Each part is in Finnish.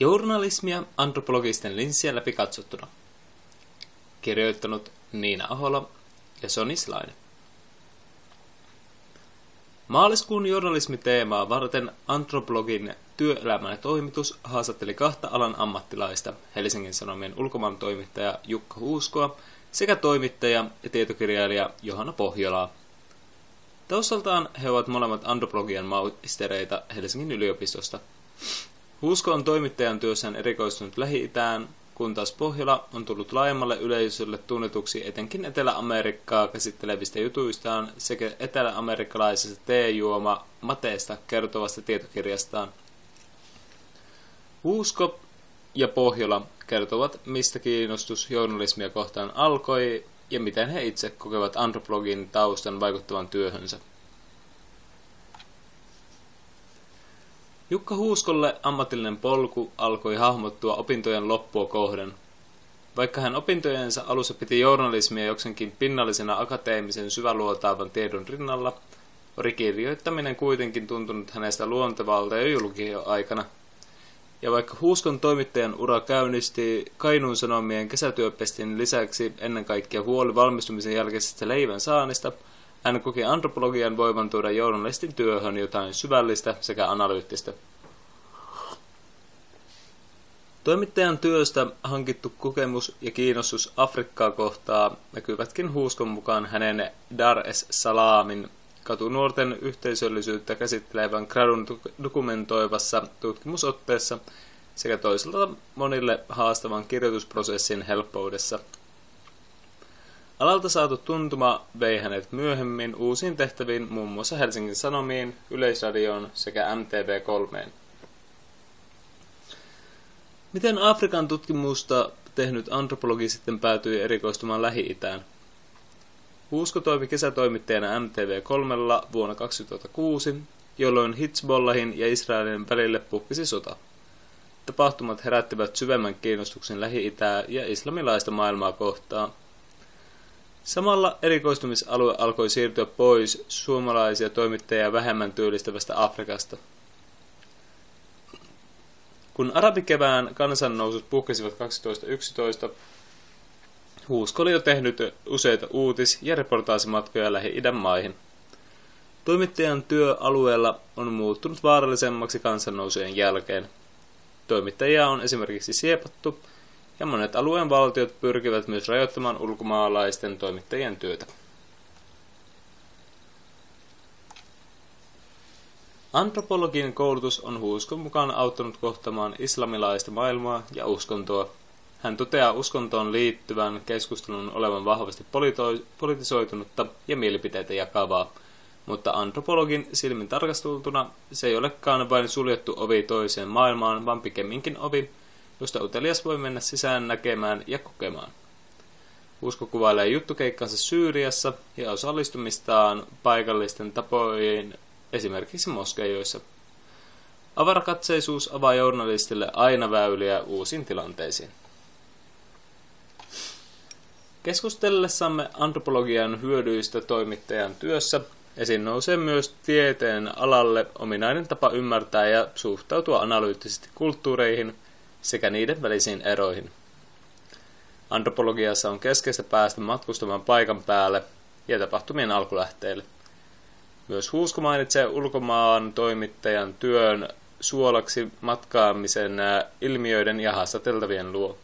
Journalismia antropologisten linssien läpi katsottuna. Kirjoittanut Niina Ahola ja Soni Slainen. Maaliskuun journalismiteemaa varten antropologin työelämän toimitus haastatteli kahta alan ammattilaista, Helsingin Sanomien ulkomaan toimittaja Jukka Huuskoa sekä toimittaja ja tietokirjailija Johanna Pohjolaa. Taustaltaan he ovat molemmat antropologian maistereita Helsingin yliopistosta. Huusko on toimittajan työssään erikoistunut Lähi-Itään, kun taas Pohjola on tullut laajemmalle yleisölle tunnetuksi etenkin Etelä-Amerikkaa käsittelevistä jutuistaan sekä etelä-amerikkalaisesta teejuoma Mateesta kertovasta tietokirjastaan. Huusko ja Pohjola kertovat, mistä kiinnostus journalismia kohtaan alkoi ja miten he itse kokevat antropologin taustan vaikuttavan työhönsä. Jukka Huuskolle ammatillinen polku alkoi hahmottua opintojen loppua kohden. Vaikka hän opintojensa alussa piti journalismia joksenkin pinnallisena akateemisen syväluotaavan tiedon rinnalla, oli kirjoittaminen kuitenkin tuntunut hänestä luontevalta jo julkio-aikana. Ja vaikka Huuskon toimittajan ura käynnisti Kainuun Sanomien kesätyöpestin lisäksi ennen kaikkea huoli valmistumisen jälkeisestä leivän saannista, hän koki antropologian voivan tuoda journalistin työhön jotain syvällistä sekä analyyttistä. Toimittajan työstä hankittu kokemus ja kiinnostus Afrikkaa kohtaa näkyvätkin Huuskon mukaan hänen Dar es Salaamin katunuorten yhteisöllisyyttä käsittelevän gradun dokumentoivassa tutkimusotteessa sekä toisaalta monille haastavan kirjoitusprosessin helppoudessa – Alalta saatu tuntuma vei hänet myöhemmin uusiin tehtäviin muun muassa Helsingin Sanomiin, Yleisradioon sekä MTV3. Miten Afrikan tutkimusta tehnyt antropologi sitten päätyi erikoistumaan Lähi-Itään? Huusko toimi kesätoimittajana MTV3 vuonna 2006, jolloin Hitsbollahin ja Israelin välille puhkesi sota. Tapahtumat herättivät syvemmän kiinnostuksen Lähi-Itää ja islamilaista maailmaa kohtaan – Samalla erikoistumisalue alkoi siirtyä pois suomalaisia toimittajia vähemmän työllistävästä Afrikasta. Kun arabikevään kansannousut puhkesivat 2011, Huusko oli jo tehnyt useita uutis- ja reportaasimatkoja Lähi-idän maihin. Toimittajan työ alueella on muuttunut vaarallisemmaksi kansannousujen jälkeen. Toimittajia on esimerkiksi siepattu – ja monet alueen valtiot pyrkivät myös rajoittamaan ulkomaalaisten toimittajien työtä. Antropologin koulutus on Huuskon mukaan auttanut kohtamaan islamilaista maailmaa ja uskontoa. Hän toteaa uskontoon liittyvän keskustelun olevan vahvasti politisoitunutta ja mielipiteitä jakavaa, mutta antropologin silmin tarkastultuna se ei olekaan vain suljettu ovi toiseen maailmaan, vaan pikemminkin ovi, josta utelias voi mennä sisään näkemään ja kokemaan. Usko kuvailee juttukeikkansa Syyriassa ja osallistumistaan paikallisten tapoihin esimerkiksi moskeijoissa. Avarakatseisuus avaa journalistille aina väyliä uusiin tilanteisiin. Keskustellessamme antropologian hyödyistä toimittajan työssä esiin nousee myös tieteen alalle ominainen tapa ymmärtää ja suhtautua analyyttisesti kulttuureihin – sekä niiden välisiin eroihin. Antropologiassa on keskeistä päästä matkustamaan paikan päälle ja tapahtumien alkulähteille. Myös Huusko mainitsee ulkomaan toimittajan työn suolaksi matkaamisen ilmiöiden ja haastateltavien luo.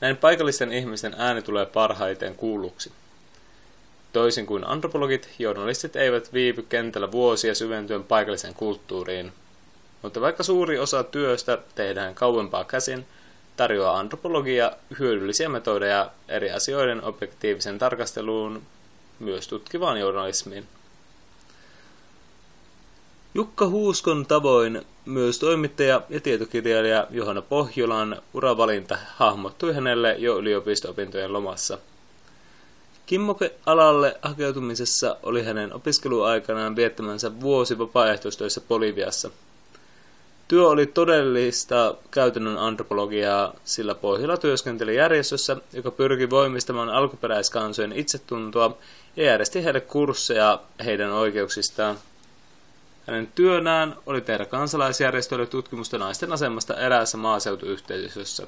Näin paikallisten ihmisten ääni tulee parhaiten kuulluksi. Toisin kuin antropologit, journalistit eivät viipy kentällä vuosia syventyen paikalliseen kulttuuriin, mutta vaikka suuri osa työstä tehdään kauempaa käsin, tarjoaa antropologia hyödyllisiä metodeja eri asioiden objektiivisen tarkasteluun, myös tutkivaan journalismiin. Jukka Huuskon tavoin myös toimittaja ja tietokirjailija Johanna Pohjolan uravalinta hahmottui hänelle jo yliopisto-opintojen lomassa. Kimmoke-alalle hakeutumisessa oli hänen opiskeluaikanaan viettämänsä vuosi vapaaehtoistöissä Boliviassa – Työ oli todellista käytännön antropologiaa, sillä Pohjola työskenteli järjestössä, joka pyrki voimistamaan alkuperäiskansojen itsetuntoa ja järjesti heille kursseja heidän oikeuksistaan. Hänen työnään oli tehdä kansalaisjärjestöille tutkimusta naisten asemasta eräässä maaseutuyhteisössä.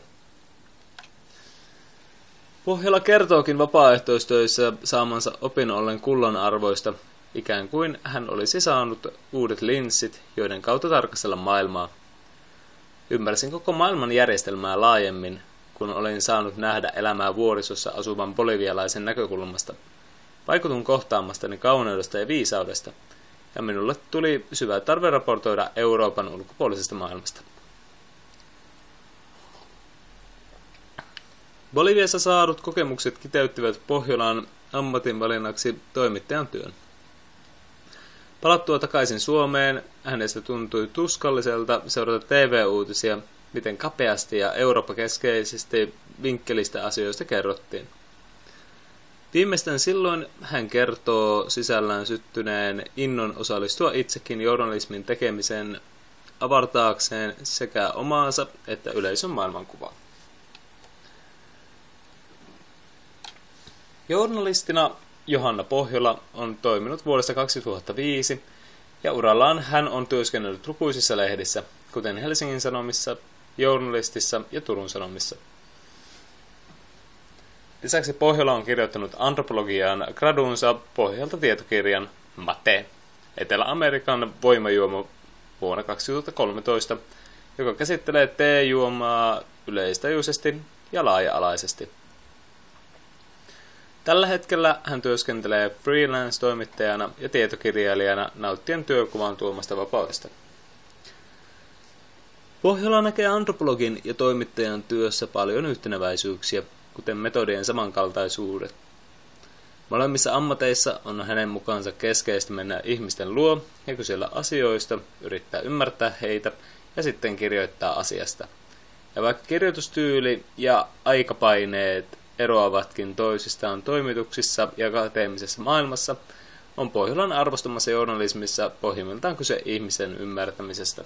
Pohjola kertookin vapaaehtoistöissä saamansa opin ollen kullan arvoista, ikään kuin hän olisi saanut uudet linssit, joiden kautta tarkastella maailmaa. Ymmärsin koko maailman järjestelmää laajemmin, kun olin saanut nähdä elämää vuorisossa asuvan bolivialaisen näkökulmasta. Vaikutun kohtaamastani kauneudesta ja viisaudesta, ja minulle tuli syvä tarve raportoida Euroopan ulkopuolisesta maailmasta. Boliviassa saadut kokemukset kiteyttivät Pohjolan ammatinvalinnaksi toimittajan työn. Palattua takaisin Suomeen, hänestä tuntui tuskalliselta seurata TV-uutisia, miten kapeasti ja Eurooppa-keskeisesti vinkkelistä asioista kerrottiin. Viimeistään silloin hän kertoo sisällään syttyneen innon osallistua itsekin journalismin tekemiseen avartaakseen sekä omaansa että yleisön maailmankuvaa. Journalistina Johanna Pohjola on toiminut vuodesta 2005 ja urallaan hän on työskennellyt lukuisissa lehdissä, kuten Helsingin Sanomissa, Journalistissa ja Turun Sanomissa. Lisäksi Pohjola on kirjoittanut antropologiaan gradunsa pohjalta tietokirjan Mate, Etelä-Amerikan voimajuoma vuonna 2013, joka käsittelee teejuomaa yleistajuisesti ja laaja-alaisesti. Tällä hetkellä hän työskentelee freelance-toimittajana ja tietokirjailijana nauttien työkuvan tuomasta vapaudesta. Pohjola näkee antropologin ja toimittajan työssä paljon yhteneväisyyksiä, kuten metodien samankaltaisuudet. Molemmissa ammateissa on hänen mukaansa keskeistä mennä ihmisten luo ja kysellä asioista, yrittää ymmärtää heitä ja sitten kirjoittaa asiasta. Ja vaikka kirjoitustyyli ja aikapaineet eroavatkin toisistaan toimituksissa ja akateemisessa maailmassa, on Pohjolan arvostamassa journalismissa pohjimmiltaan kyse ihmisen ymmärtämisestä.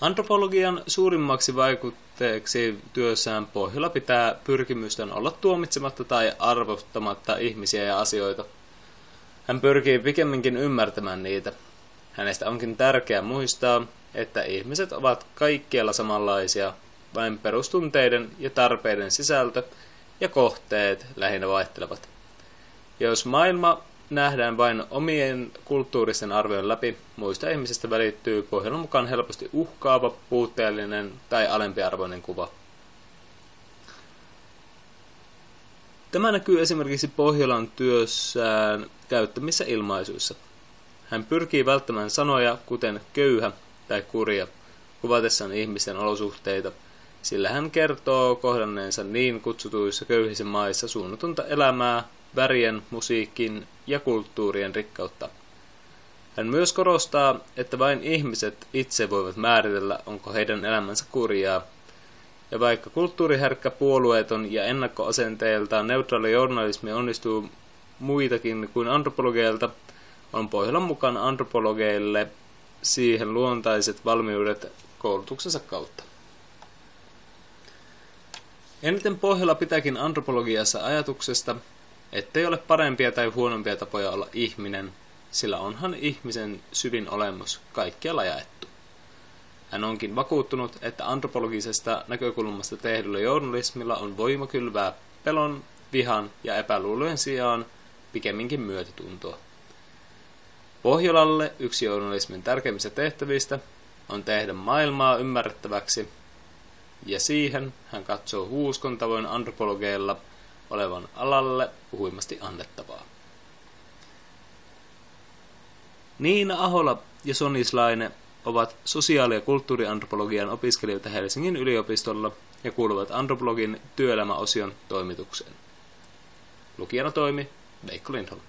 Antropologian suurimmaksi vaikutteeksi työssään Pohjola pitää pyrkimysten olla tuomitsematta tai arvottamatta ihmisiä ja asioita. Hän pyrkii pikemminkin ymmärtämään niitä. Hänestä onkin tärkeää muistaa, että ihmiset ovat kaikkialla samanlaisia, vain perustunteiden ja tarpeiden sisältö ja kohteet lähinnä vaihtelevat. Jos maailma nähdään vain omien kulttuuristen arvojen läpi, muista ihmisistä välittyy pohjan mukaan helposti uhkaava, puutteellinen tai alempiarvoinen kuva. Tämä näkyy esimerkiksi Pohjolan työssään käyttämissä ilmaisuissa. Hän pyrkii välttämään sanoja kuten köyhä tai kurja kuvatessaan ihmisten olosuhteita, sillä hän kertoo kohdanneensa niin kutsutuissa köyhissä maissa suunnatonta elämää, värien, musiikin ja kulttuurien rikkautta. Hän myös korostaa, että vain ihmiset itse voivat määritellä, onko heidän elämänsä kurjaa. Ja vaikka kulttuuriherkkä puolueeton ja ennakkoasenteeltaan neutraali journalismi onnistuu muitakin kuin antropologeilta, on Pohjolan mukaan antropologeille siihen luontaiset valmiudet koulutuksensa kautta. Eniten pohjalla pitääkin antropologiassa ajatuksesta, ettei ole parempia tai huonompia tapoja olla ihminen, sillä onhan ihmisen syvin olemus kaikkialla jaettu. Hän onkin vakuuttunut, että antropologisesta näkökulmasta tehdyllä journalismilla on voima kylvää pelon, vihan ja epäluulojen sijaan pikemminkin myötätuntoa. Pohjolalle yksi journalismin tärkeimmistä tehtävistä on tehdä maailmaa ymmärrettäväksi, ja siihen hän katsoo huuskon tavoin antropologeilla olevan alalle huimasti annettavaa. Niina Ahola ja Sonislaine ovat sosiaali- ja kulttuuriantropologian opiskelijoita Helsingin yliopistolla ja kuuluvat antropologin työelämäosion toimitukseen. Lukijana toimi Veikko Lindholm.